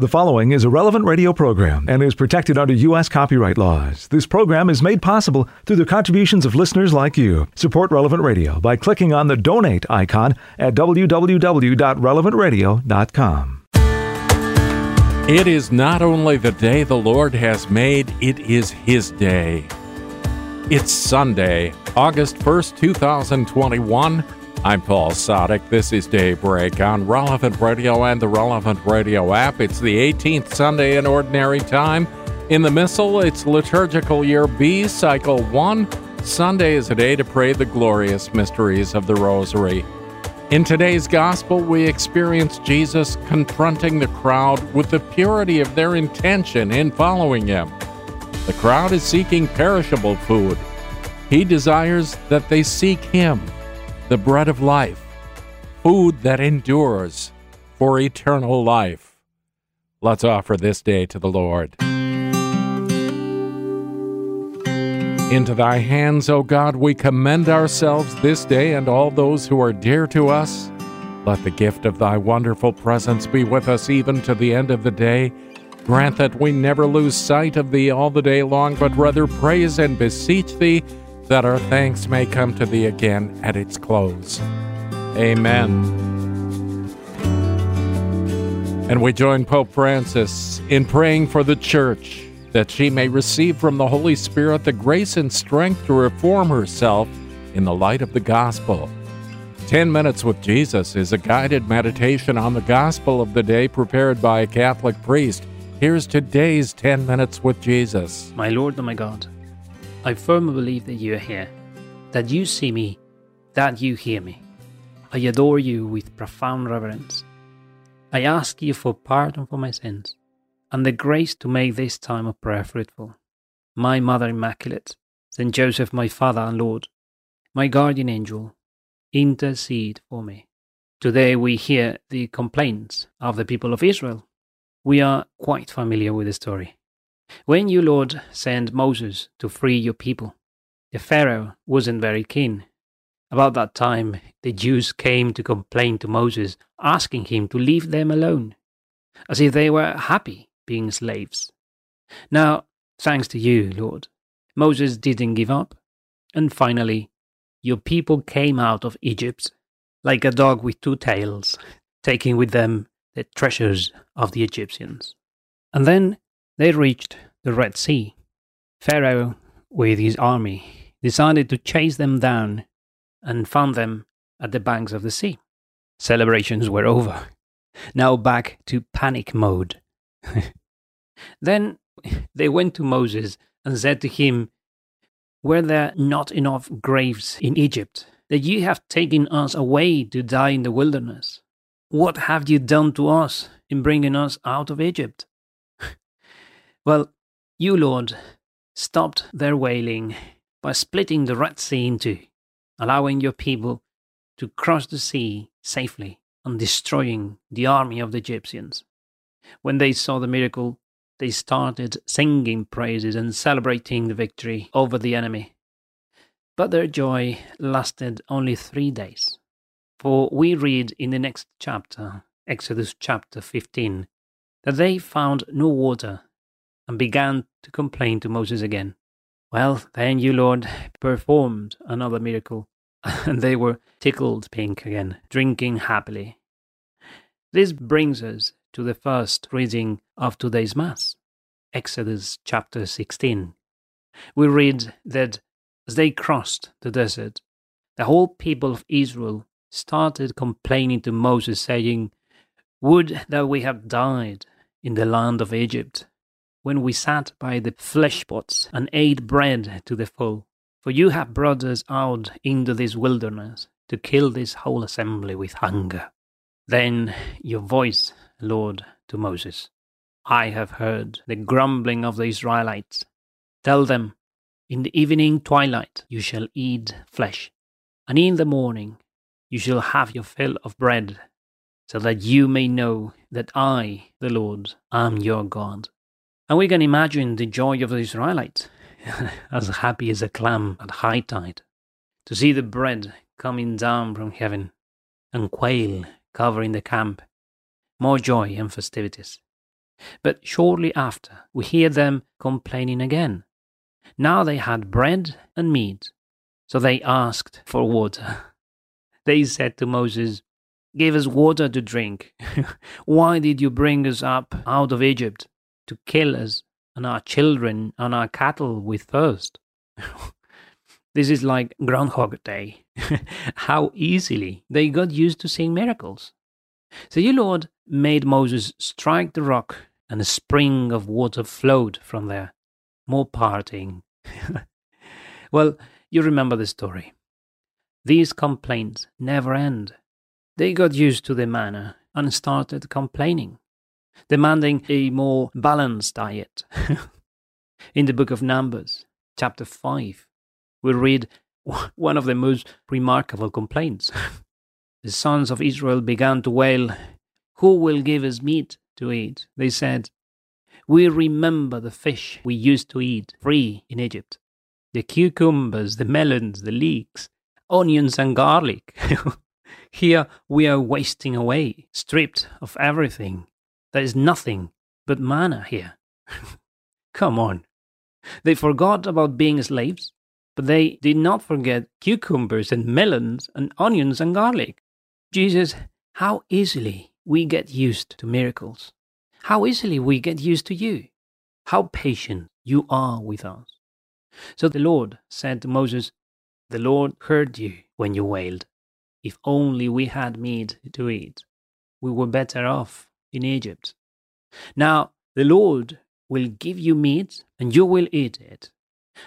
The following is a relevant radio program and is protected under U.S. copyright laws. This program is made possible through the contributions of listeners like you. Support Relevant Radio by clicking on the donate icon at www.relevantradio.com. It is not only the day the Lord has made, it is His day. It's Sunday, August 1st, 2021. I'm Paul Sadek. This is Daybreak on Relevant Radio and the Relevant Radio app. It's the 18th Sunday in Ordinary Time. In the Missal, it's Liturgical Year B, Cycle 1. Sunday is a day to pray the glorious mysteries of the Rosary. In today's Gospel, we experience Jesus confronting the crowd with the purity of their intention in following him. The crowd is seeking perishable food. He desires that they seek him the bread of life, food that endures for eternal life. Let's offer this day to the Lord. Into thy hands, O God, we commend ourselves this day and all those who are dear to us. Let the gift of thy wonderful presence be with us even to the end of the day. Grant that we never lose sight of thee all the day long, but rather praise and beseech thee that our thanks may come to thee again at its close. Amen. And we join Pope Francis in praying for the Church that she may receive from the Holy Spirit the grace and strength to reform herself in the light of the gospel. 10 Minutes with Jesus is a guided meditation on the gospel of the day prepared by a Catholic priest. Here's today's 10 Minutes with Jesus. My Lord and my God, I firmly believe that you are here, that you see me, that you hear me. I adore you with profound reverence. I ask you for pardon for my sins and the grace to make this time of prayer fruitful. My Mother Immaculate, Saint Joseph, my Father and Lord, my guardian angel, intercede for me. Today we hear the complaints of the people of Israel. We are quite familiar with the story. When you, Lord, sent Moses to free your people, the Pharaoh wasn't very keen. About that time, the Jews came to complain to Moses, asking him to leave them alone, as if they were happy being slaves. Now, thanks to you, Lord, Moses didn't give up, and finally, your people came out of Egypt like a dog with two tails, taking with them the treasures of the Egyptians. And then they reached the Red Sea. Pharaoh, with his army, decided to chase them down and found them at the banks of the sea. Celebrations were over. Now back to panic mode. then they went to Moses and said to him, Were there not enough graves in Egypt that you have taken us away to die in the wilderness? What have you done to us in bringing us out of Egypt? Well, you, Lord, stopped their wailing by splitting the Red Sea in two, allowing your people to cross the sea safely and destroying the army of the Egyptians. When they saw the miracle, they started singing praises and celebrating the victory over the enemy. But their joy lasted only three days. For we read in the next chapter, Exodus chapter 15, that they found no water and began to complain to Moses again. Well, then you, Lord, performed another miracle, and they were tickled pink again, drinking happily. This brings us to the first reading of today's Mass, Exodus chapter 16. We read that as they crossed the desert, the whole people of Israel started complaining to Moses, saying, Would that we had died in the land of Egypt when we sat by the flesh pots and ate bread to the full. For you have brought us out into this wilderness to kill this whole assembly with hunger. Then your voice, Lord, to Moses I have heard the grumbling of the Israelites. Tell them, in the evening twilight you shall eat flesh, and in the morning you shall have your fill of bread, so that you may know that I, the Lord, am your God. And we can imagine the joy of the Israelites, as happy as a clam at high tide, to see the bread coming down from heaven and quail covering the camp. More joy and festivities. But shortly after, we hear them complaining again. Now they had bread and meat, so they asked for water. They said to Moses, Give us water to drink. Why did you bring us up out of Egypt to kill us and our children and our cattle with thirst? this is like Groundhog Day. How easily they got used to seeing miracles. So you, Lord, made Moses strike the rock, and a spring of water flowed from there. More parting. well, you remember the story. These complaints never end. They got used to the manna and started complaining, demanding a more balanced diet. In the book of Numbers, chapter 5, we read one of the most remarkable complaints. the sons of Israel began to wail, Who will give us meat to eat? They said, We remember the fish we used to eat free in Egypt the cucumbers, the melons, the leeks, onions, and garlic. Here we are wasting away, stripped of everything. There is nothing but manna here. Come on. They forgot about being slaves, but they did not forget cucumbers and melons and onions and garlic. Jesus, how easily we get used to miracles. How easily we get used to you. How patient you are with us. So the Lord said to Moses, The Lord heard you when you wailed. If only we had meat to eat, we were better off in Egypt. Now the Lord will give you meat, and you will eat it.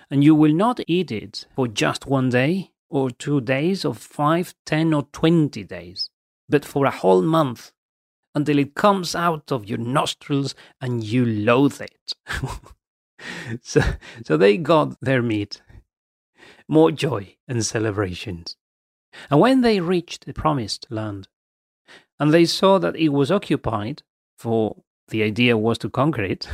And you will not eat it for just one day, or two days, or five, ten, or twenty days, but for a whole month, until it comes out of your nostrils and you loathe it. so, so they got their meat. More joy and celebrations. And when they reached the promised land, and they saw that it was occupied, for the idea was to conquer it,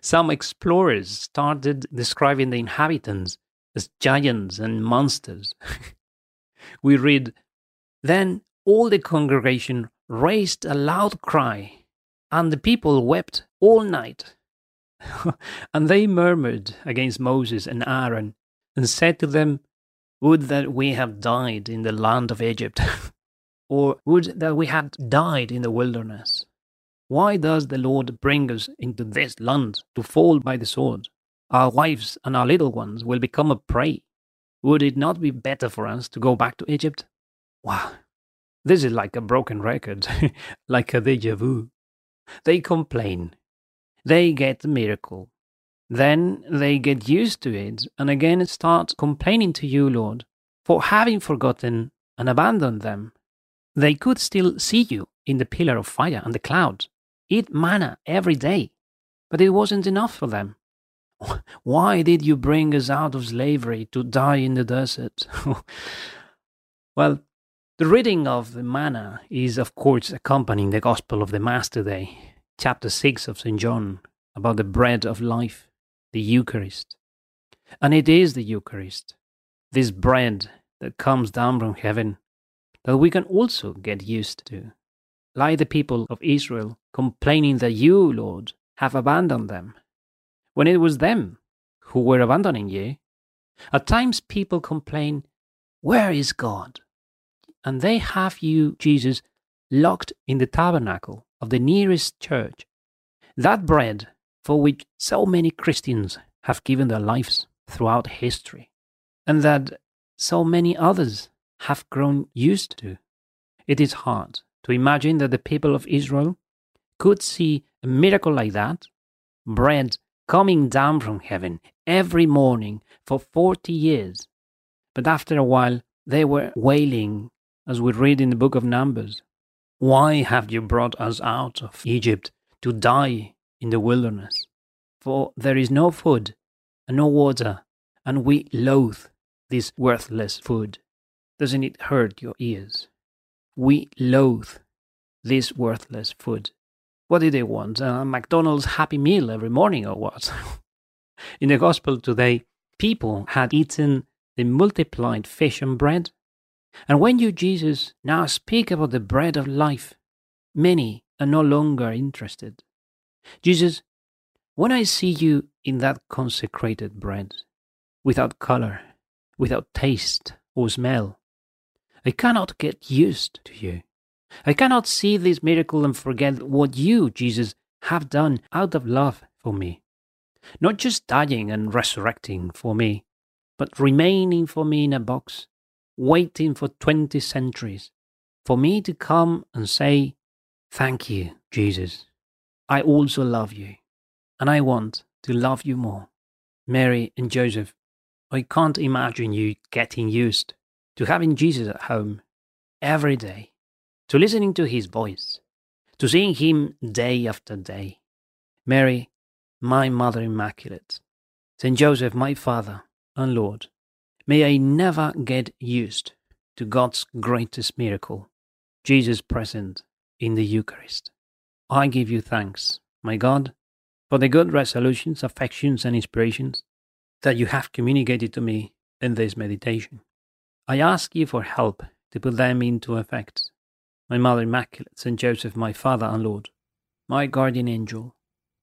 some explorers started describing the inhabitants as giants and monsters. we read, Then all the congregation raised a loud cry, and the people wept all night. and they murmured against Moses and Aaron, and said to them, Would that we had died in the land of Egypt, or would that we had died in the wilderness. Why does the Lord bring us into this land to fall by the sword? Our wives and our little ones will become a prey. Would it not be better for us to go back to Egypt? Wow, this is like a broken record, like a deja vu. They complain, they get the miracle. Then they get used to it and again start complaining to you, Lord, for having forgotten and abandoned them. They could still see you in the pillar of fire and the cloud, eat manna every day, but it wasn't enough for them. Why did you bring us out of slavery to die in the desert? well, the reading of the manna is, of course, accompanying the Gospel of the Master Day, chapter 6 of St. John about the bread of life, the Eucharist. And it is the Eucharist, this bread that comes down from heaven, that we can also get used to. Like the people of Israel complaining that you, Lord, have abandoned them, when it was them who were abandoning you. At times people complain, Where is God? And they have you, Jesus, locked in the tabernacle of the nearest church, that bread for which so many Christians have given their lives throughout history, and that so many others have grown used to. It is hard to imagine that the people of Israel could see a miracle like that, bread coming down from heaven every morning for 40 years. But after a while, they were wailing, as we read in the book of Numbers Why have you brought us out of Egypt to die in the wilderness. For there is no food and no water, and we loathe this worthless food. Doesn't it hurt your ears? We loathe this worthless food. What do they want? A McDonald's Happy Meal every morning or what? in the Gospel today, people had eaten the multiplied fish and bread. And when you, Jesus, now speak about the bread of life, many are no longer interested. Jesus, when I see you in that consecrated bread, without color, without taste or smell, I cannot get used to you. I cannot see this miracle and forget what you, Jesus, have done out of love for me. Not just dying and resurrecting for me, but remaining for me in a box, waiting for 20 centuries, for me to come and say, Thank you, Jesus. I also love you, and I want to love you more. Mary and Joseph, I can't imagine you getting used to having Jesus at home every day, to listening to his voice, to seeing him day after day. Mary, my Mother Immaculate, Saint Joseph, my Father and Lord, may I never get used to God's greatest miracle, Jesus present in the Eucharist. I give you thanks, my God, for the good resolutions, affections, and inspirations that you have communicated to me in this meditation. I ask you for help to put them into effect. My Mother Immaculate, Saint Joseph, my Father and Lord, my guardian angel,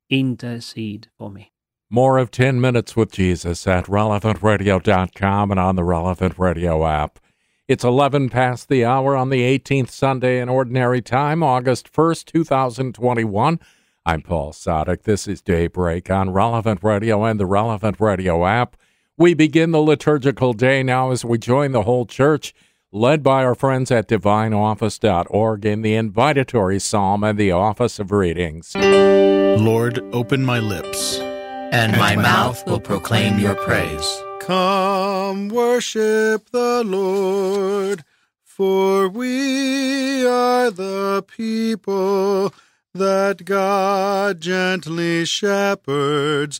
intercede for me. More of 10 Minutes with Jesus at relevantradio.com and on the Relevant Radio app. It's 11 past the hour on the 18th Sunday in Ordinary Time, August 1st, 2021. I'm Paul Sadek. This is Daybreak on Relevant Radio and the Relevant Radio app. We begin the liturgical day now as we join the whole church, led by our friends at divineoffice.org in the invitatory psalm and the office of readings. Lord, open my lips, and my mouth will proclaim your praise. Come worship the Lord, for we are the people that God gently shepherds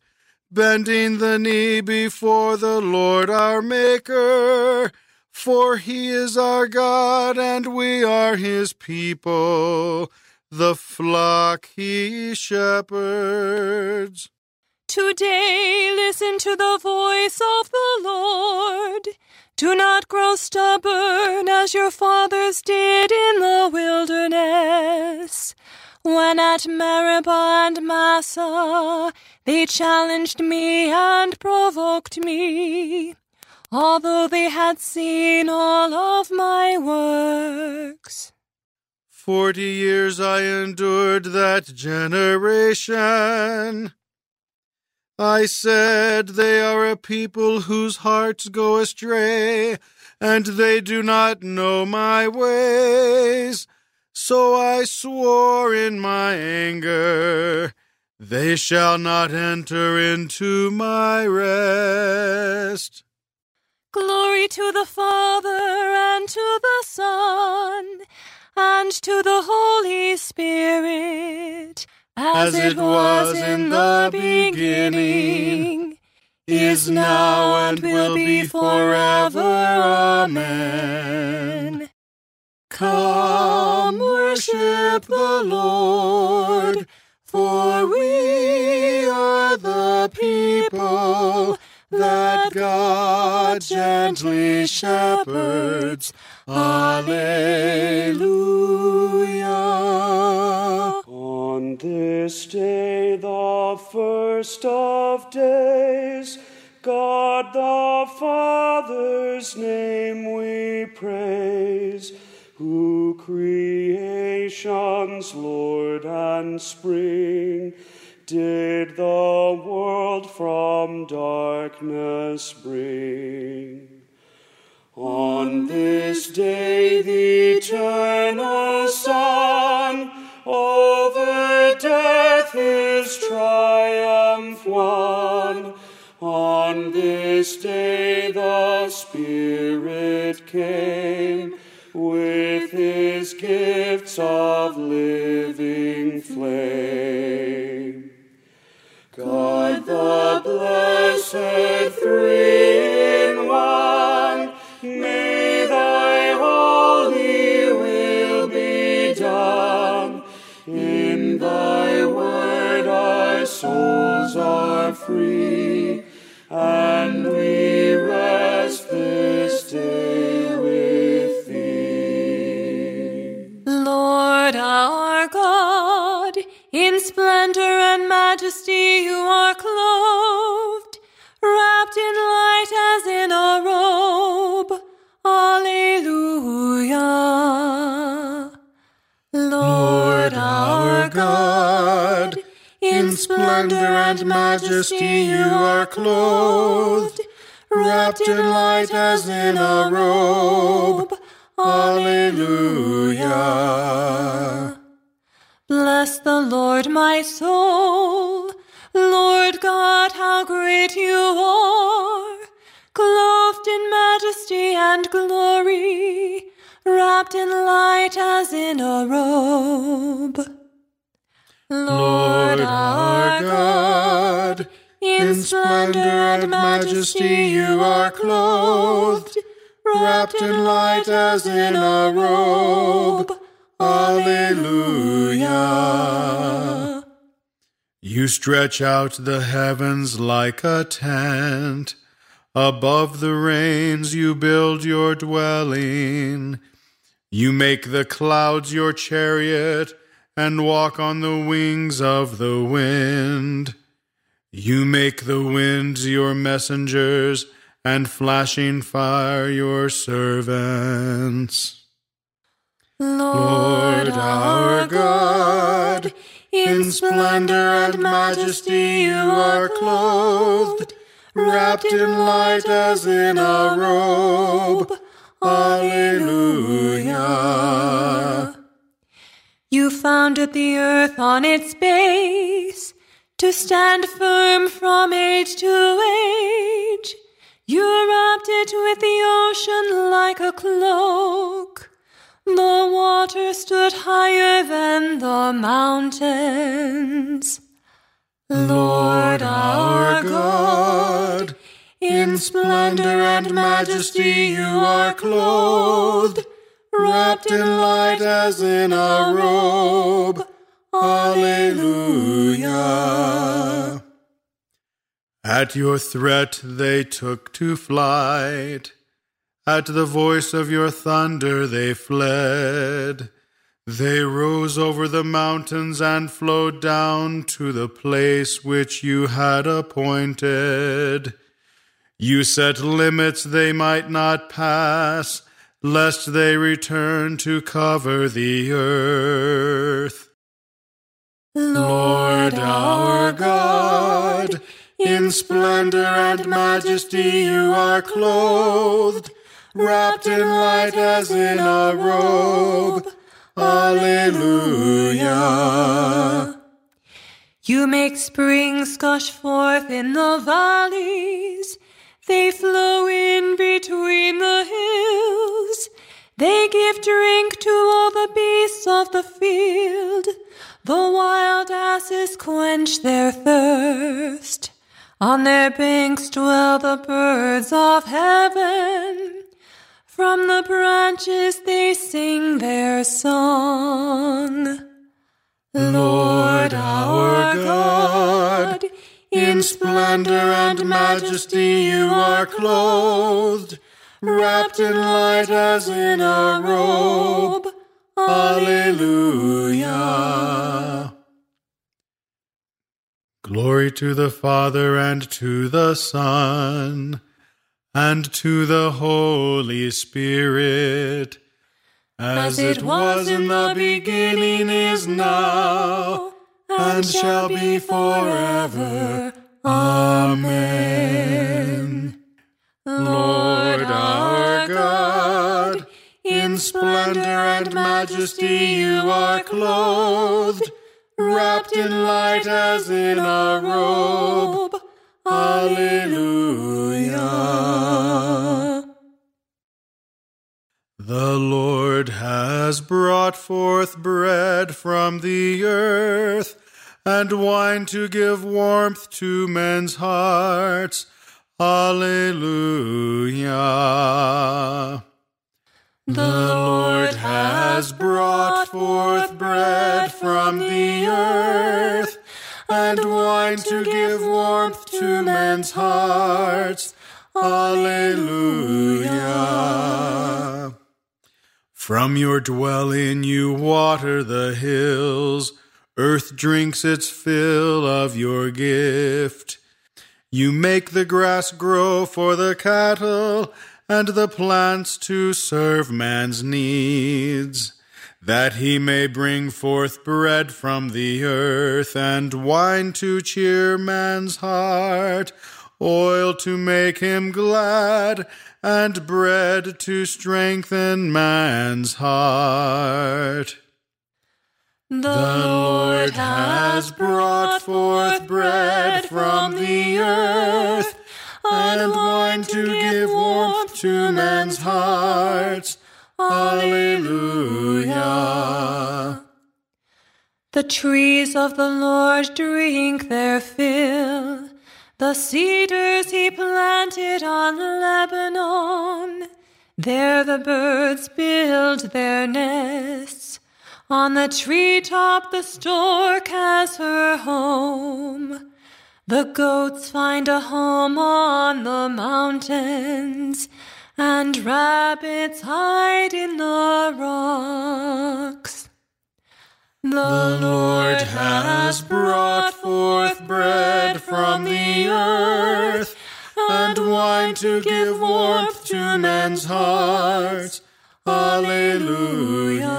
bending the knee before the Lord our Maker. For he is our God, and we are his people, the flock he shepherds. Today listen to the voice of the Lord. Do not grow stubborn as your fathers did in the wilderness when at Meribah and Massah they challenged me and provoked me, although they had seen all of my works. Forty years I endured that generation. I said, They are a people whose hearts go astray, and they do not know my ways. So I swore in my anger, they shall not enter into my rest. Glory to the Father, and to the Son, and to the Holy Spirit, as, as it was in the beginning, is now, and will be forever. Amen. Come worship the Lord, for we are the people that God gently shepherds. Alleluia. On this day, the first of days, God the Father's name we praise who creation's Lord and spring, did the world from darkness bring. On this day the eternal Son over death his triumph won. On this day the Spirit came with his gifts of living flame. God the blessed three in one, may thy holy will be done. In thy word our souls are free, splendor and majesty you are clothed, wrapped in light as in a robe. Alleluia. Bless the Lord, my soul. Lord God, how great you are! Clothed in majesty and glory, wrapped in light as in a robe. Lord our God, in splendor and majesty you are clothed, wrapped in light as in a robe. Alleluia. You stretch out the heavens like a tent. Above the rains you build your dwelling. You make the clouds your chariot and walk on the wings of the wind. You make the winds your messengers and flashing fire your servants. Lord our God, in splendor and majesty you are clothed, wrapped in light as in a robe. Alleluia. You founded the earth on its base to stand firm from age to age. You wrapped it with the ocean like a cloak. The water stood higher than the mountains. Lord our God, in splendor and majesty you are clothed, wrapped in light as in a robe. Alleluia. At your threat they took to flight. At the voice of your thunder they fled. They rose over the mountains and flowed down to the place which you had appointed. You set limits they might not pass, lest they return to cover the earth. Lord our God, in splendor and majesty you are clothed, wrapped in light as in a robe. Alleluia. You make springs gush forth in the valleys. They flow in between the hills. They give drink to all the beasts of the field. The wild asses quench their thirst. On their banks dwell the birds of heaven. From the branches they sing their song. Lord our God, in splendor and majesty you are clothed, wrapped in light as in a robe. Alleluia. Glory to the Father and to the Son and to the Holy Spirit, as, As it was in the beginning is now, and shall be forever. Amen. Lord our God, in splendor and majesty you are clothed, wrapped in light as in a robe. Alleluia. The Lord has brought forth bread from the earth, and wine to give warmth to men's hearts. Alleluia. The Lord has brought forth bread from the earth, and wine to give warmth to men's hearts. Alleluia. From your dwelling you water the hills, earth drinks its fill of your gift. You make the grass grow for the cattle, and the plants to serve man's needs, that he may bring forth bread from the earth, and wine to cheer man's heart, oil to make him glad, and bread to strengthen man's heart. The Lord has brought forth bread from the earth, and wine to give warmth to men's hearts. Alleluia. The trees of the Lord drink their fill, the cedars he planted on Lebanon. There the birds build their nests. On the treetop the stork has her home. The goats find a home on the mountains, and rabbits hide in the rocks. The Lord has brought forth bread from the earth, and wine to give warmth to men's hearts. Alleluia.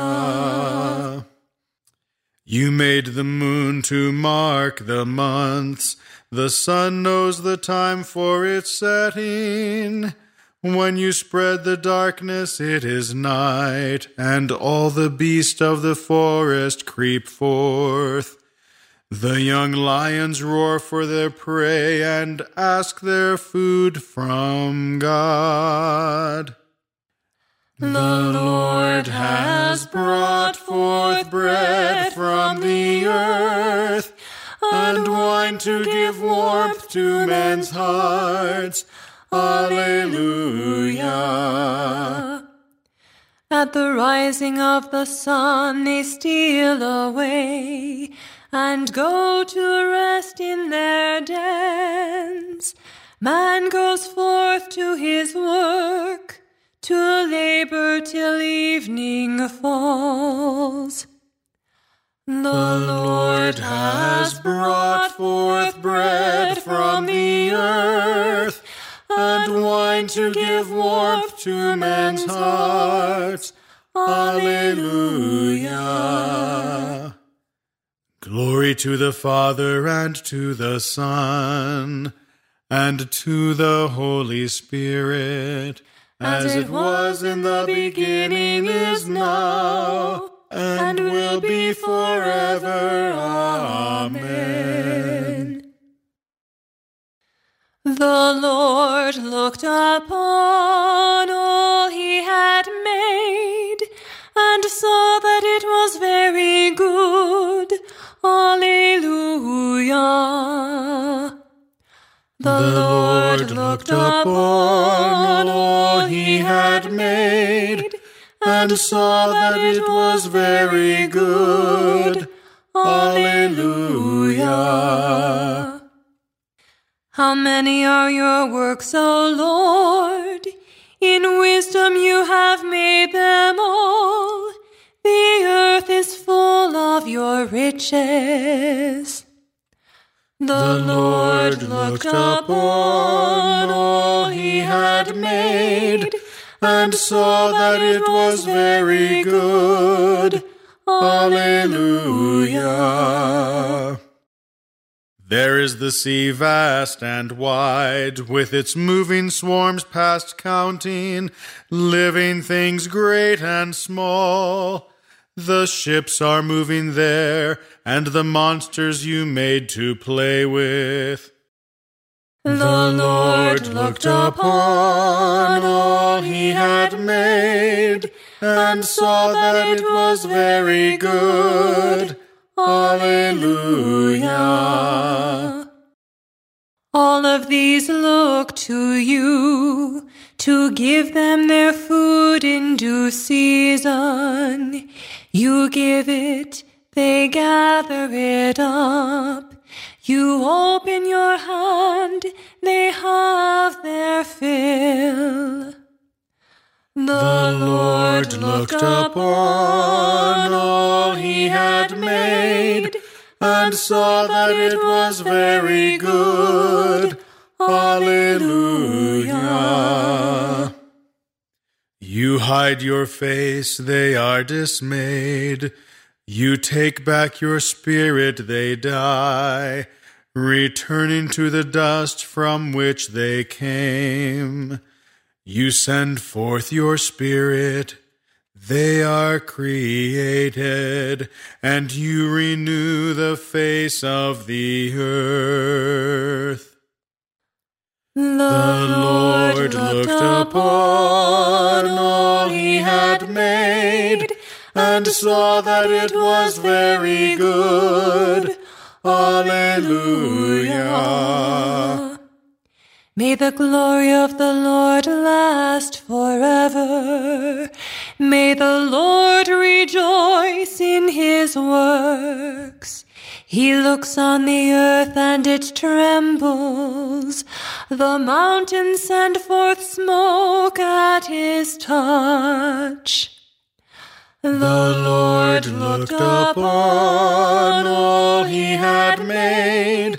You made the moon to mark the months. The sun knows the time for its setting. When you spread the darkness, it is night, and all the beasts of the forest creep forth. The young lions roar for their prey and ask their food from God. The Lord has brought forth bread from the earth, and wine to give warmth to men's hearts. Alleluia. At the rising of the sun, they steal away and go to rest in their dens. Man goes forth to his work to labor till evening falls. The Lord has brought forth bread from the earth, and wine to give warmth to men's hearts. Alleluia. Glory to the Father and to the Son and to the Holy Spirit as it was in the beginning, is now, and will be forever. Amen. The Lord looked upon all he had made, and saw that it was very good. Alleluia. The, The Lord looked upon all he had made, and saw that it was very good. Alleluia. How many are your works, O Lord? In wisdom you have made them all. The earth is full of your riches. The Lord looked upon all he had made, and saw that it was very good. Alleluia. There is the sea vast and wide, with its moving swarms past counting, living things great and small. The ships are moving there, and the monsters you made to play with. The Lord looked upon all he had made, and saw that it was very good. Alleluia. All of these look to you to give them their food in due season. You give it, they gather it up. You open your hand, they have their fill. The Lord looked upon all he had made, and saw that it was very good. Alleluia. You hide your face, they are dismayed. You take back your spirit, they die, returning to the dust from which they came. You send forth your spirit, they are created, and you renew the face of the earth. The Lord looked upon all he had made, and saw that it was very good. Alleluia. May the glory of the Lord last forever. May the Lord rejoice in his works. He looks on the earth and it trembles. The mountains send forth smoke at his touch. The Lord looked upon all he had made,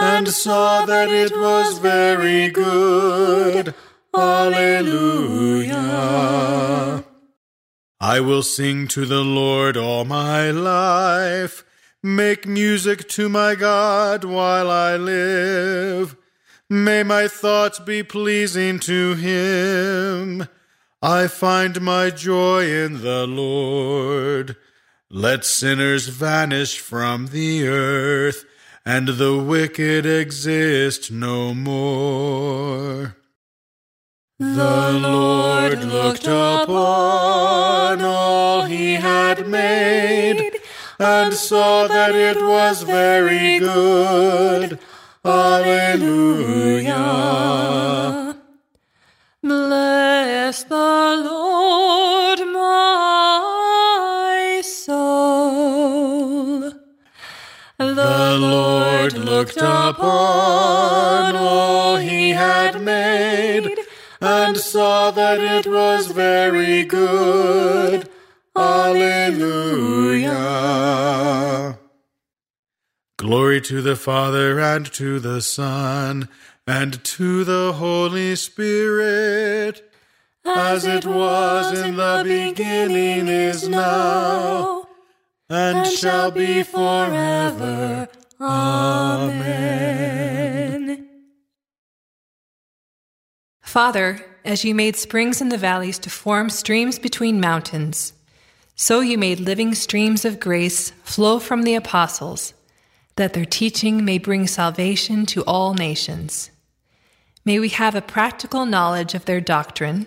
and saw that it was very good. Alleluia. I will sing to the Lord all my life, make music to my God while I live. May my thoughts be pleasing to him. I find my joy in the Lord. Let sinners vanish from the earth, and the wicked exist no more. The Lord looked upon all he had made, and saw that it was very good. Alleluia. Bless the Lord, my The Lord looked upon all he had made, and saw that it was very good. Alleluia. Glory to the Father and to the Son and to the Holy Spirit, as it was in the beginning, is now, and shall be forever. Amen. Father, as you made springs in the valleys to form streams between mountains, so you made living streams of grace flow from the apostles, that their teaching may bring salvation to all nations. May we have a practical knowledge of their doctrine,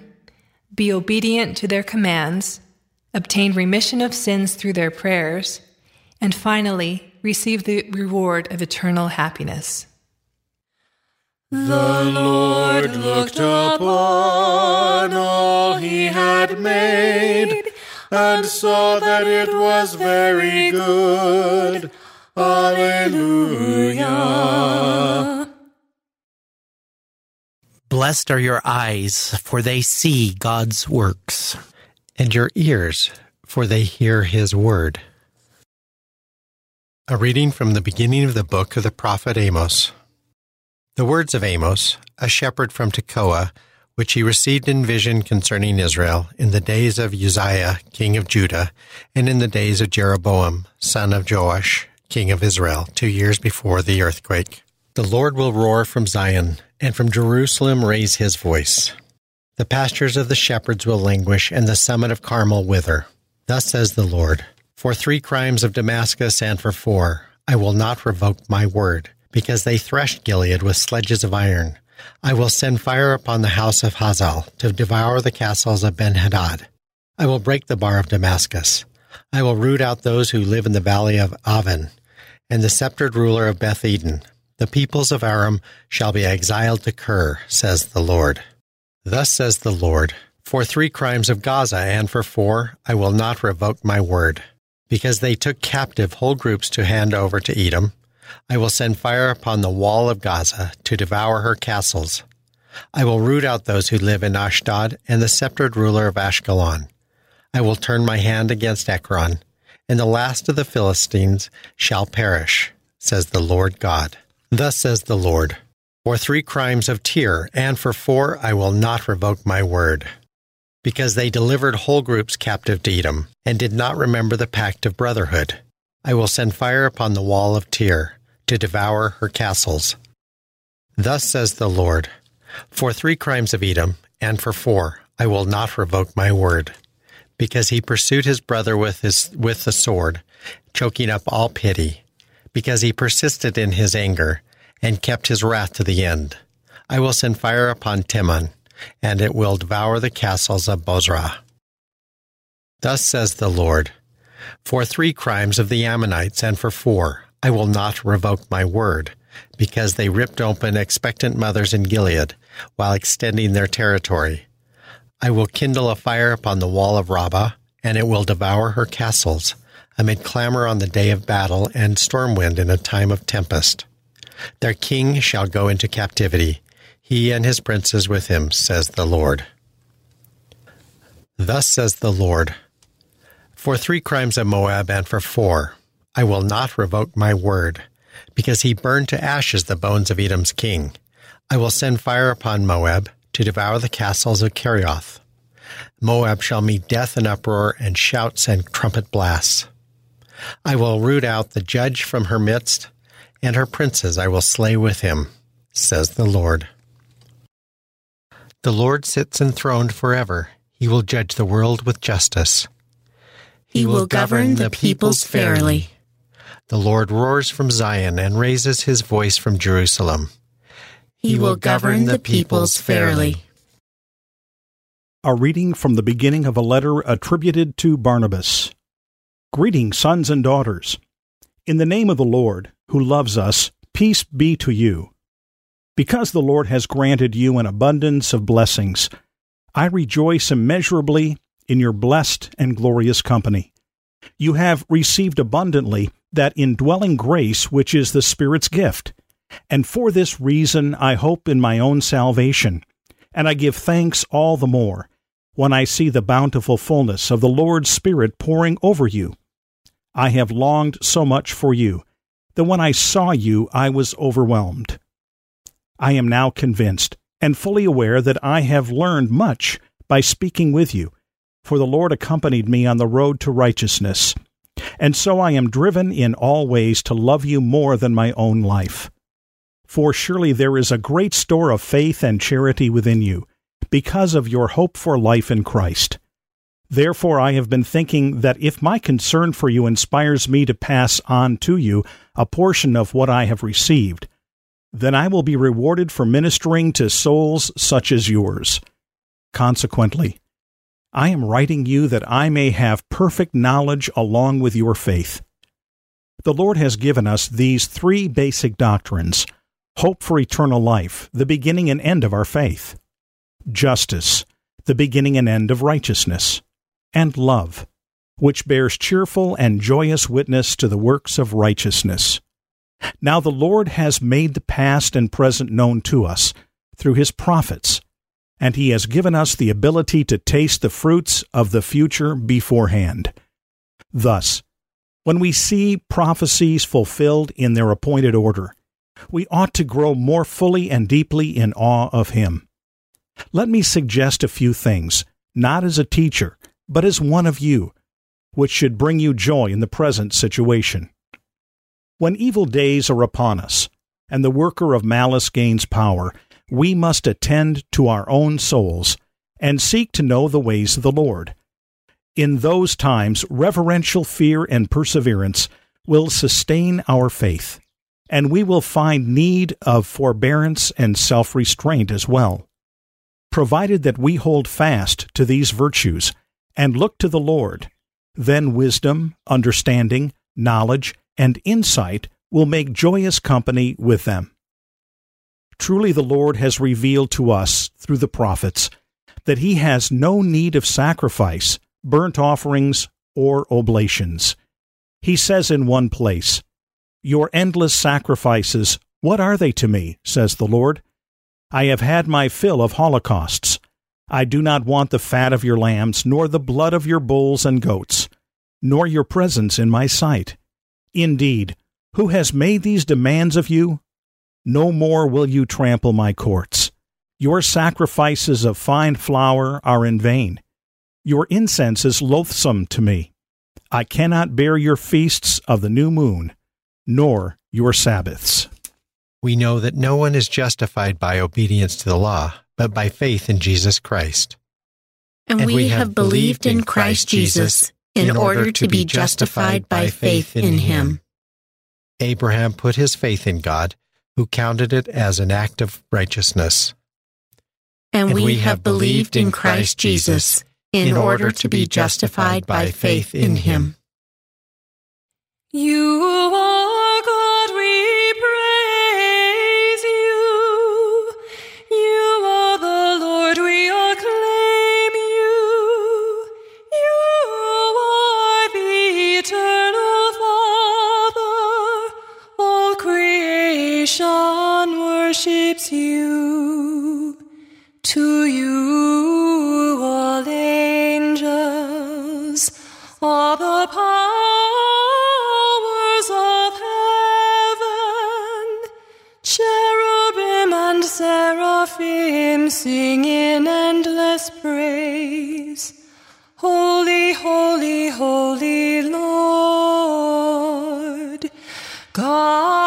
be obedient to their commands, obtain remission of sins through their prayers, and finally receive the reward of eternal happiness. The Lord looked upon all he had made, and saw that it was very good. Alleluia. Blessed are your eyes, for they see God's works, and your ears, for they hear his word. A reading from the beginning of the book of the prophet Amos. The words of Amos, a shepherd from Tekoa, which he received in vision concerning Israel in the days of Uzziah, king of Judah, and in the days of Jeroboam, son of Joash, king of Israel, two years before the earthquake. The Lord will roar from Zion, and from Jerusalem raise his voice. The pastures of the shepherds will languish, and the summit of Carmel wither. Thus says the Lord For three crimes of Damascus and for four, I will not revoke my word, because they threshed Gilead with sledges of iron I will send fire upon the house of Hazael to devour the castles of Benhadad. I will break the bar of Damascus. I will root out those who live in the valley of Aven, and the sceptered ruler of Beth Eden. The peoples of Aram shall be exiled to Kir, says the Lord. Thus says the Lord, For three crimes of Gaza and for four, I will not revoke my word. Because they took captive whole groups to hand over to Edom, I will send fire upon the wall of Gaza to devour her castles. I will root out those who live in Ashdod and the sceptered ruler of Ashkelon. I will turn my hand against Ekron, and the last of the Philistines shall perish, says the Lord God. Thus says the Lord For three crimes of Tyre, and for four I will not revoke my word. Because they delivered whole groups captive to Edom, and did not remember the pact of brotherhood. I will send fire upon the wall of Tyre to devour her castles. Thus says the Lord For three crimes of Edom, and for four, I will not revoke my word, because he pursued his brother with, his, with the sword, choking up all pity, because he persisted in his anger, and kept his wrath to the end. I will send fire upon Teman, and it will devour the castles of Bozrah. Thus says the Lord For three crimes of the Ammonites, and for four, I will not revoke my word, because they ripped open expectant mothers in Gilead while extending their territory. I will kindle a fire upon the wall of Rabbah, and it will devour her castles, amid clamor on the day of battle and storm wind in a time of tempest. Their king shall go into captivity, he and his princes with him, says the Lord. Thus says the Lord For three crimes of Moab and for four, I will not revoke my word, because he burned to ashes the bones of Edom's king. I will send fire upon Moab to devour the castles of Kerioth. Moab shall meet death and uproar and shouts and trumpet blasts. I will root out the judge from her midst, and her princes I will slay with him, says the Lord. The Lord sits enthroned forever. He will judge the world with justice. He will govern the peoples fairly. The Lord roars from Zion and raises his voice from Jerusalem. He will govern the peoples fairly. A reading from the beginning of a letter attributed to Barnabas. Greetings, sons and daughters. In the name of the Lord, who loves us, peace be to you. Because the Lord has granted you an abundance of blessings, I rejoice immeasurably in your blessed and glorious company. You have received abundantly that indwelling grace which is the Spirit's gift. And for this reason I hope in my own salvation, and I give thanks all the more when I see the bountiful fullness of the Lord's Spirit pouring over you. I have longed so much for you that when I saw you I was overwhelmed. I am now convinced and fully aware that I have learned much by speaking with you, for the Lord accompanied me on the road to righteousness and so I am driven in all ways to love you more than my own life. For surely there is a great store of faith and charity within you, because of your hope for life in Christ. Therefore, I have been thinking that if my concern for you inspires me to pass on to you a portion of what I have received, then I will be rewarded for ministering to souls such as yours. Consequently, I am writing you that I may have perfect knowledge along with your faith. The Lord has given us these three basic doctrines hope for eternal life, the beginning and end of our faith, justice, the beginning and end of righteousness, and love, which bears cheerful and joyous witness to the works of righteousness. Now the Lord has made the past and present known to us through his prophets and He has given us the ability to taste the fruits of the future beforehand. Thus, when we see prophecies fulfilled in their appointed order, we ought to grow more fully and deeply in awe of Him. let me suggest a few things, not as a teacher, but as one of you, which should bring you joy in the present situation. When evil days are upon us, and the worker of malice gains power, we must attend to our own souls and seek to know the ways of the Lord. In those times, reverential fear and perseverance will sustain our faith, and we will find need of forbearance and self restraint as well. Provided that we hold fast to these virtues and look to the Lord, then wisdom, understanding, knowledge, and insight will make joyous company with them. Truly, the Lord has revealed to us through the prophets that he has no need of sacrifice, burnt offerings, or oblations. He says in one place, Your endless sacrifices, what are they to me? says the Lord. I have had my fill of holocausts. I do not want the fat of your lambs, nor the blood of your bulls and goats, nor your presence in my sight. Indeed, who has made these demands of you? No more will you trample my courts. Your sacrifices of fine flour are in vain. Your incense is loathsome to me. I cannot bear your feasts of the new moon, nor your Sabbaths. We know that no one is justified by obedience to the law, but by faith in Jesus Christ. And, and we, we have believed in Christ Jesus in order to be justified by faith in him. Abraham put his faith in God, who counted it as an act of righteousness. And, and we, we have believed in Christ Jesus in order to be justified by faith in him. You are worships you. To you, all angels, all the powers of heaven, cherubim and seraphim sing in endless praise. Holy, holy, holy Lord, God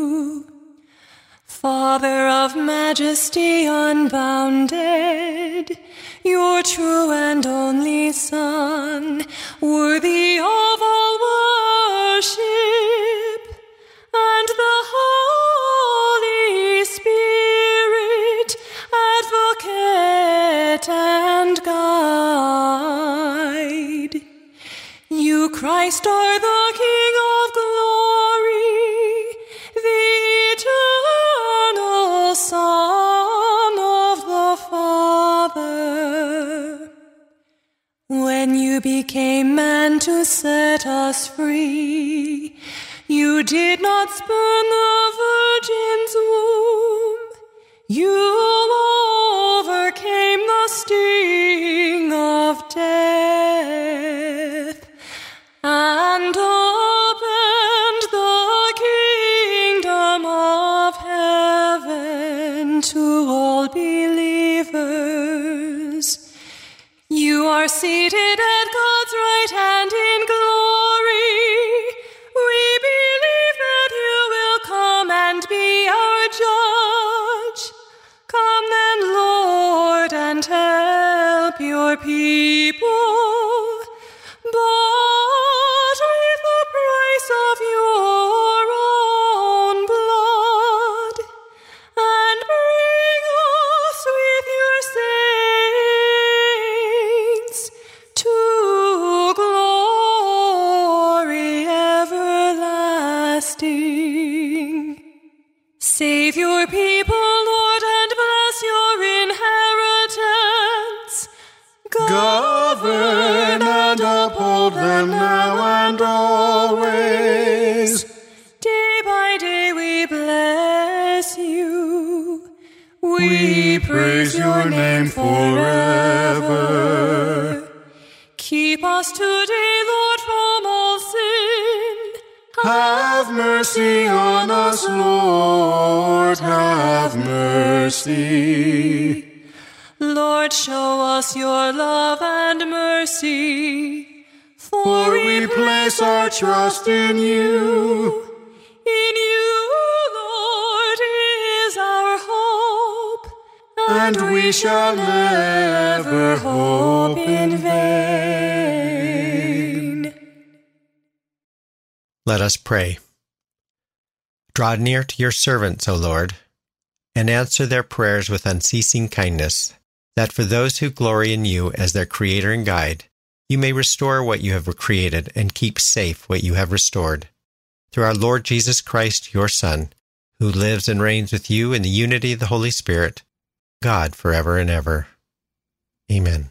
Father of majesty unbounded, your true and only Son, worthy of all worship, and the Holy Spirit, advocate and guide. You, Christ, became man to set us free, you did not spurn the Virgin's womb. You Come then, Lord, and help your people. Shall never hope in vain. Let us pray. Draw near to your servants, O Lord, and answer their prayers with unceasing kindness, that for those who glory in you as their Creator and Guide, you may restore what you have created and keep safe what you have restored. Through our Lord Jesus Christ, your Son, who lives and reigns with you in the unity of the Holy Spirit, God forever and ever. Amen.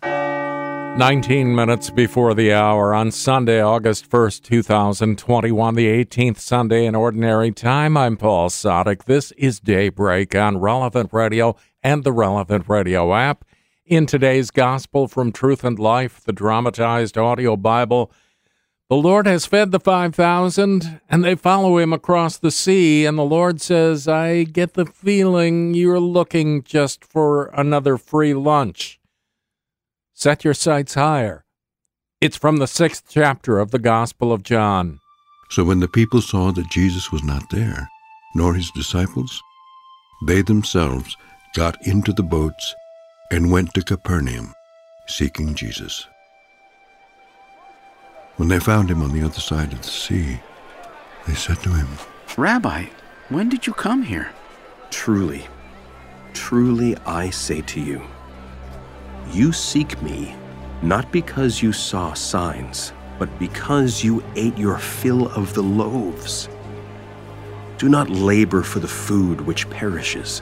19 minutes before the hour on Sunday, August 1st, 2021, the 18th Sunday in Ordinary Time. I'm Paul Sadek. This is Daybreak on Relevant Radio and the Relevant Radio app. In today's Gospel from Truth and Life, the dramatized audio Bible, the Lord has fed the 5,000 and they follow him across the sea. And the Lord says, I get the feeling you're looking just for another free lunch. Set your sights higher. It's from the sixth chapter of the Gospel of John. So when the people saw that Jesus was not there, nor his disciples, they themselves got into the boats and went to Capernaum, seeking Jesus. When they found him on the other side of the sea, they said to him, Rabbi, when did you come here? Truly, truly I say to you, you seek me not because you saw signs, but because you ate your fill of the loaves. Do not labor for the food which perishes,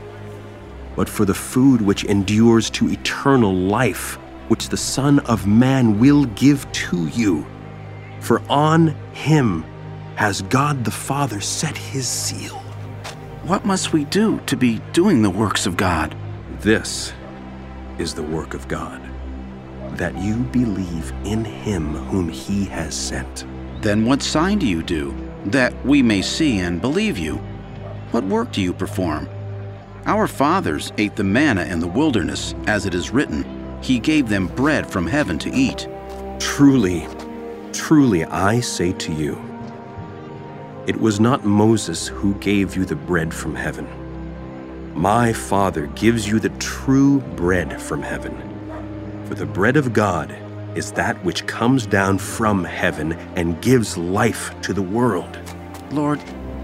but for the food which endures to eternal life, which the Son of Man will give to you. For on him has God the Father set his seal. What must we do to be doing the works of God? This is the work of God, that you believe in him whom he has sent. Then what sign do you do, that we may see and believe you? What work do you perform? Our fathers ate the manna in the wilderness, as it is written, He gave them bread from heaven to eat. Truly, truly I say to you, it was not Moses who gave you the bread from heaven. My Father gives you the true bread from heaven. For the bread of God is that which comes down from heaven and gives life to the world. Lord,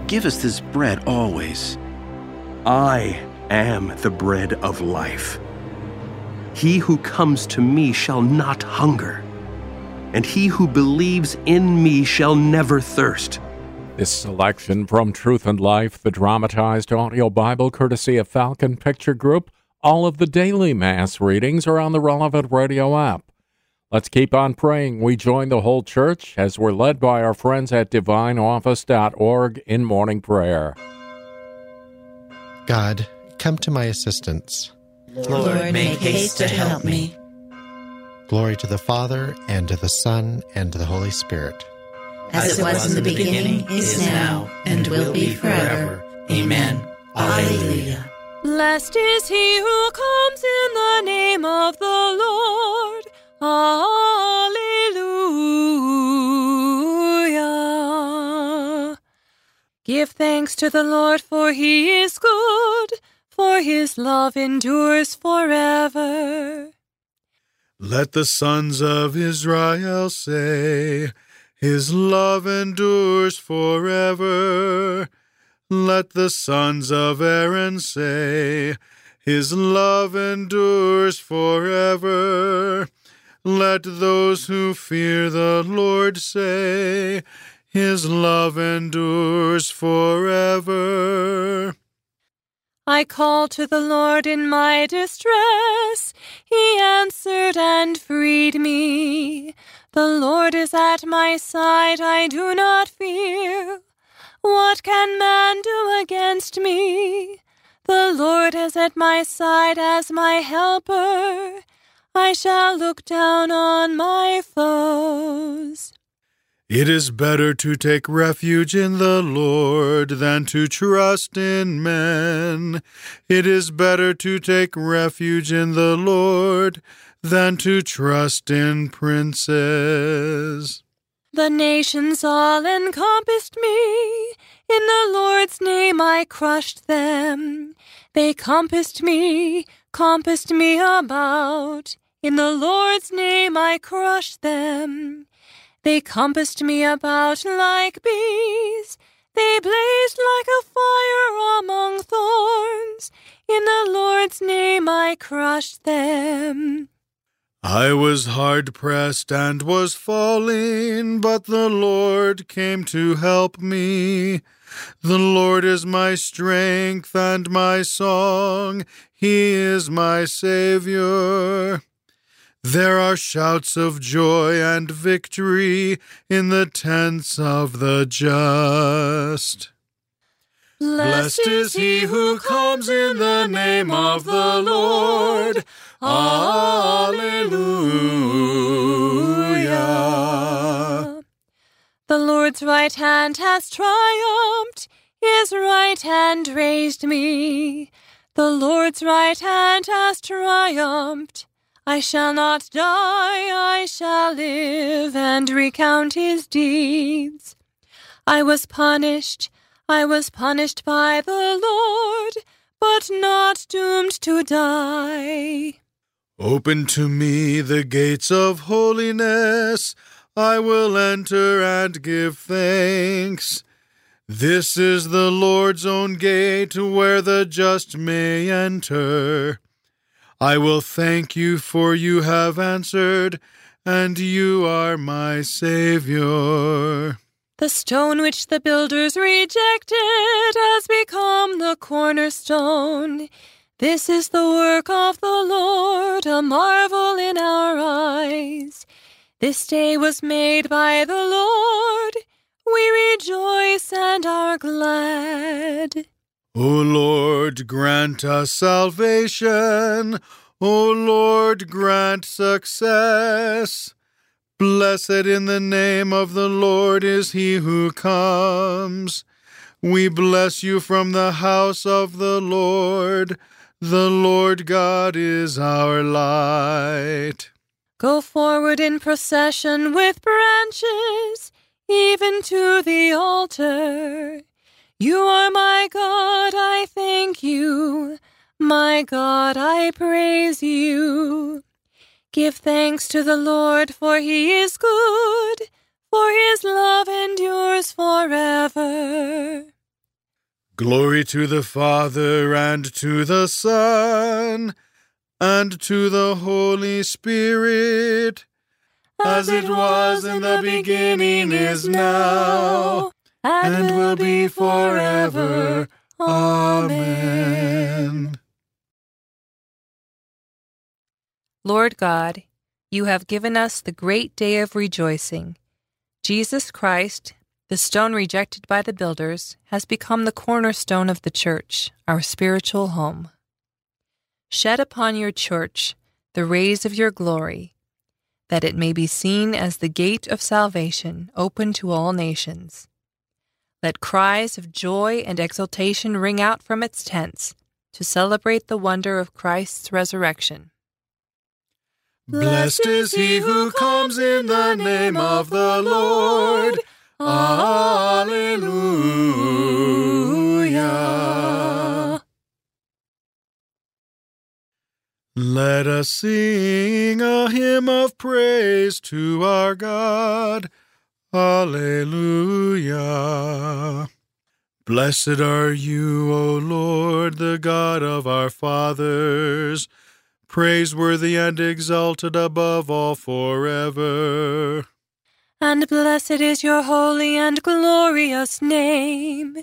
give us this bread always. I am the bread of life. He who comes to me shall not hunger, and he who believes in me shall never thirst. This selection from Truth and Life, the dramatized audio Bible courtesy of Falcon Picture Group. All of the daily Mass readings are on the relevant radio app. Let's keep on praying. We join the whole church as we're led by our friends at divineoffice.org in morning prayer. God, come to my assistance. Lord, make haste to help me. Glory to the Father, and to the Son, and to the Holy Spirit. As it was in the beginning, is now, and will be forever. Amen. Alleluia. Blessed is he who comes in the name of the Lord. Alleluia. Give thanks to the Lord, for he is good, for his love endures forever. Let the sons of Israel say, His love endures forever. Let the sons of Aaron say, His love endures forever. Let those who fear the Lord say, His love endures forever. I called to the Lord in my distress. He answered and freed me. The Lord is at my side, I do not fear. What can man do against me? The Lord is at my side as my helper. I shall look down on my foes. It is better to take refuge in the Lord than to trust in men. It is better to take refuge in the Lord than to trust in princes. The nations all encompassed me. In the Lord's name I crushed them. They compassed me, compassed me about. In the Lord's name I crushed them. They compassed me about like bees. They blazed like a fire among thorns. In the Lord's name I crushed them. I was hard pressed and was falling, but the Lord came to help me. The Lord is my strength and my song. He is my Savior. There are shouts of joy and victory in the tents of the just. Blessed is he who comes in the name of the Lord. Alleluia. The Lord's right hand has triumphed. His right hand raised me. The Lord's right hand has triumphed. I shall not die, I shall live and recount his deeds. I was punished, I was punished by the Lord, but not doomed to die. Open to me the gates of holiness. I will enter and give thanks. This is the Lord's own gate where the just may enter. I will thank you, for you have answered, and you are my Savior. The stone which the builders rejected has become the cornerstone. This is the work of the Lord, a marvel in our eyes. This day was made by the Lord. We rejoice and are glad. O Lord, grant us salvation. O Lord, grant success. Blessed in the name of the Lord is he who comes. We bless you from the house of the Lord. The Lord God is our light. Go forward in procession with branches, even to the altar. You are my God, I thank you. My God, I praise you. Give thanks to the Lord, for he is good, for his love endures forever. Glory to the Father, and to the Son, and to the Holy Spirit, as it was in the beginning, is now and will be forever. Amen. Lord God, you have given us the great day of rejoicing. Jesus Christ, the stone rejected by the builders, has become the cornerstone of the church, our spiritual home. Shed upon your church the rays of your glory, that it may be seen as the gate of salvation open to all nations. Let cries of joy and exultation ring out from its tents to celebrate the wonder of Christ's resurrection. Blessed is he who comes in the name of the Lord. Alleluia. Let us sing a hymn of praise to our God. Alleluia. Blessed are you, O Lord, the God of our fathers, praiseworthy and exalted above all forever. And blessed is your holy and glorious name.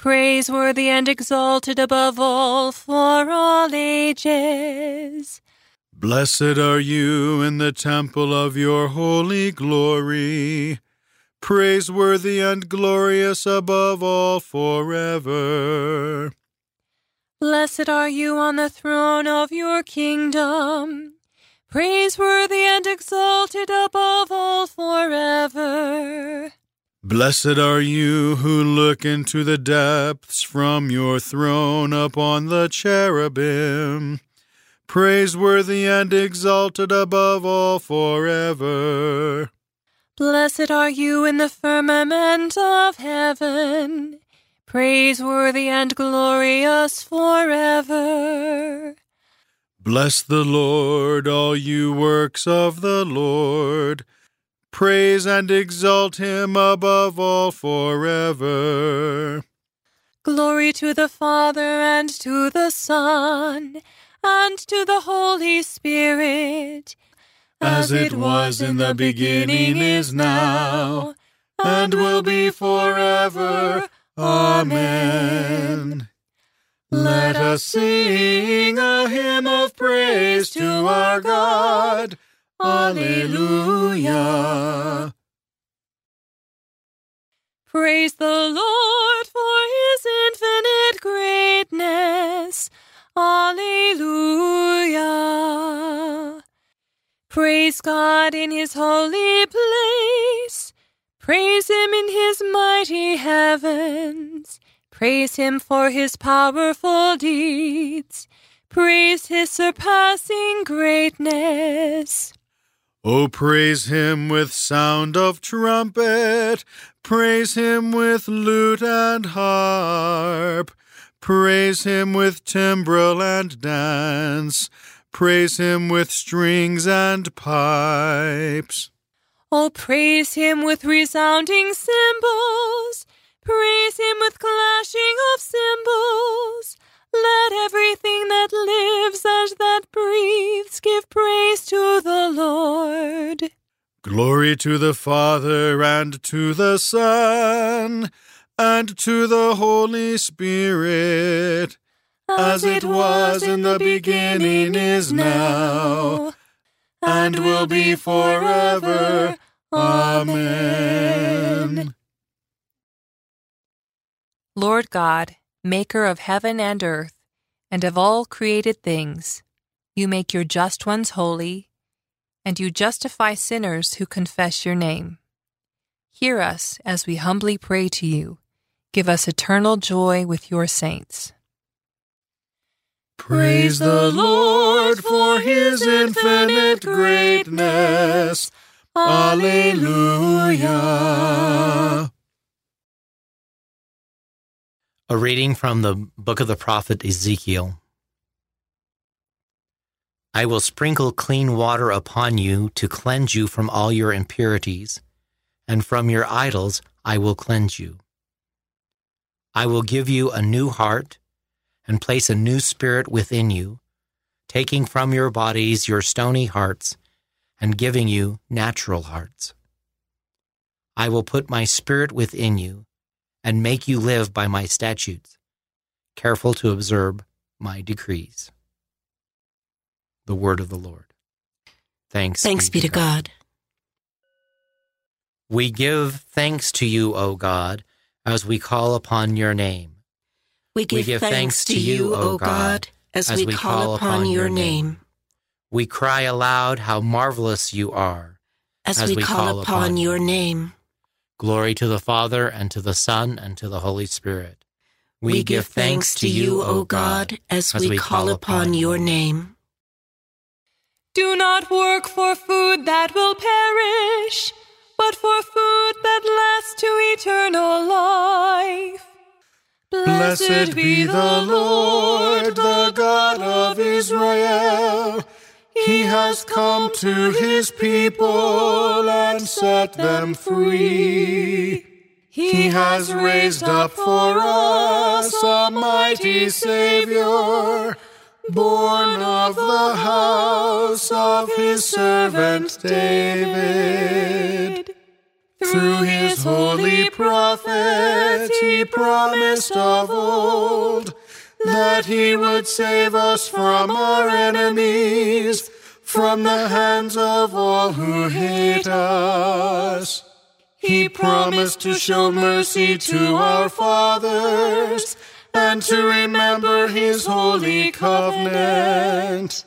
praiseworthy and exalted above all for all ages. Blessed are you in the temple of your holy glory, praiseworthy and glorious above all forever. Blessed are you on the throne of your kingdom, praiseworthy and exalted above all forever. Blessed are you who look into the depths from your throne upon the cherubim, praiseworthy and exalted above all forever. Blessed are you in the firmament of heaven, praiseworthy and glorious forever. Bless the Lord, all you works of the Lord. Praise and exalt him above all forever. Glory to the Father and to the Son and to the Holy Spirit, as it was in the beginning, is now, and will be forever. Amen. Let us sing a hymn of praise to our God. Alleluia. Praise the Lord for his infinite greatness. Alleluia. Praise God in his holy place. Praise him in his mighty heavens. Praise him for his powerful deeds. Praise his surpassing greatness. Oh, praise him with sound of trumpet. Praise him with lute and harp. Praise him with timbrel and dance. Praise him with strings and pipes. Oh, praise him with resounding cymbals. Praise him with clashing of cymbals. Let everything that lives and that breathes give praise to the Lord. Glory to the Father and to the Son and to the Holy Spirit, as it was in the beginning, is now, and will be forever. Amen. Lord God, maker of heaven and earth, and of all created things, you make your just ones holy, and you justify sinners who confess your name. Hear us as we humbly pray to you. Give us eternal joy with your saints. Praise the Lord for his infinite greatness. Alleluia. A reading from the book of the prophet Ezekiel. I will sprinkle clean water upon you to cleanse you from all your impurities, and from your idols I will cleanse you. I will give you a new heart and place a new spirit within you, taking from your bodies your stony hearts and giving you natural hearts. I will put my spirit within you and make you live by my statutes, careful to observe my decrees. The word of the Lord. Thanks, Thanks be, to God. God. We give thanks to you, O God, as we call upon your name. We give, we give thanks, thanks, to you, O God, as, as we, we call, call upon, upon your name. name. We cry aloud how marvelous you are. As, as we, we, call, call upon, upon your name. Glory to the Father, and to the Son, and to the Holy Spirit. We, we give thanks to you, O God, as, as we, call, call upon your name. Do not work for food that will perish, but for food that lasts to eternal life. Blessed, be the Lord, the God of Israel. He has come to his people and set them free. He has raised up for us a mighty Savior, born of the house of his servant David. Through his holy prophet, he promised of old that he would save us from our enemies, from the hands of all who hate us. He promised to show mercy to our fathers and to remember his holy covenant.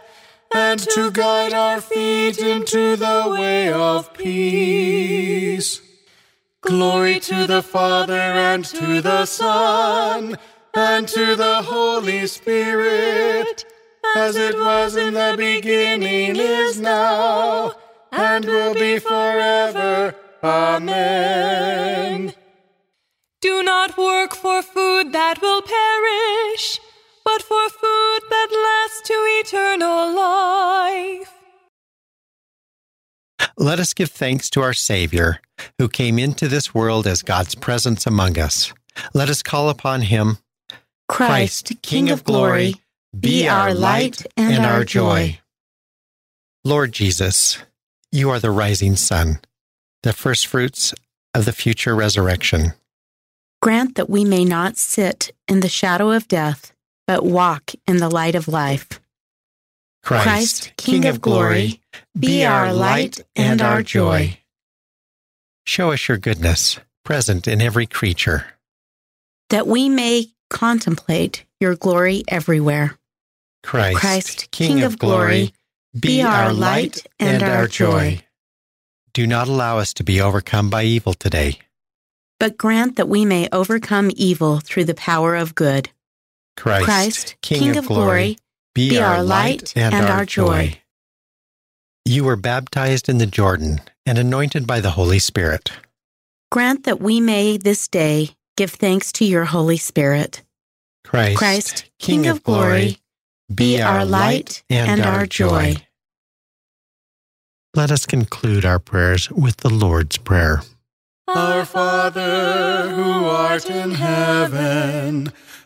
and to guide our feet into the way of peace. Glory to the Father and to the Son and to the Holy Spirit, as it was in the beginning, is now and will be forever. Amen. Do not work for food that will perish, but for food that lasts to eternal life. Let us give thanks to our Savior, who came into this world as God's presence among us. Let us call upon him. Christ, King of glory, be our light and our joy. Lord Jesus, you are the rising sun, the first fruits of the future resurrection. Grant that we may not sit in the shadow of death, but walk in the light of life. Christ, Christ, King of glory, be our light and our joy. Show us your goodness, present in every creature. That we may contemplate your glory everywhere. Christ, Christ, King of glory, be our light and our joy. Do not allow us to be overcome by evil today. But grant that we may overcome evil through the power of good. Christ, Christ King, of glory, be our light and our joy. You were baptized in the Jordan and anointed by the Holy Spirit. Grant that we may this day give thanks to your Holy Spirit. Christ, Christ King of glory, be our light and our joy. Let us conclude our prayers with the Lord's Prayer. Our Father, who art in heaven,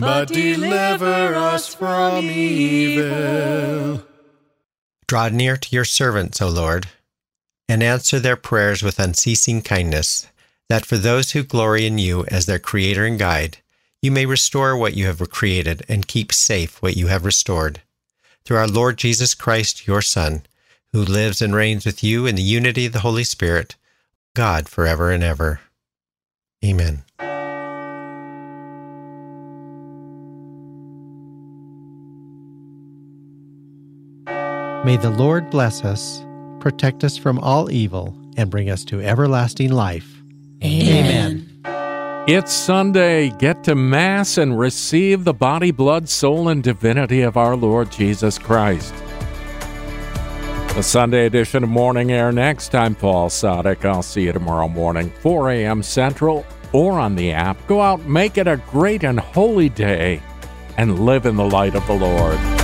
but deliver us from evil. Draw near to your servants, O Lord, and answer their prayers with unceasing kindness, that for those who glory in you as their Creator and Guide, you may restore what you have created and keep safe what you have restored. Through our Lord Jesus Christ, your Son, who lives and reigns with you in the unity of the Holy Spirit, God forever and ever. Amen. May the Lord bless us, protect us from all evil, and bring us to everlasting life. Amen. It's Sunday. Get to Mass and receive the body, blood, soul, and divinity of our Lord Jesus Christ. The Sunday edition of Morning Air next. I'm Paul Sadek. I'll see you tomorrow morning, 4 a.m. Central, or on the app. Go out, make it a great and holy day, and live in the light of the Lord.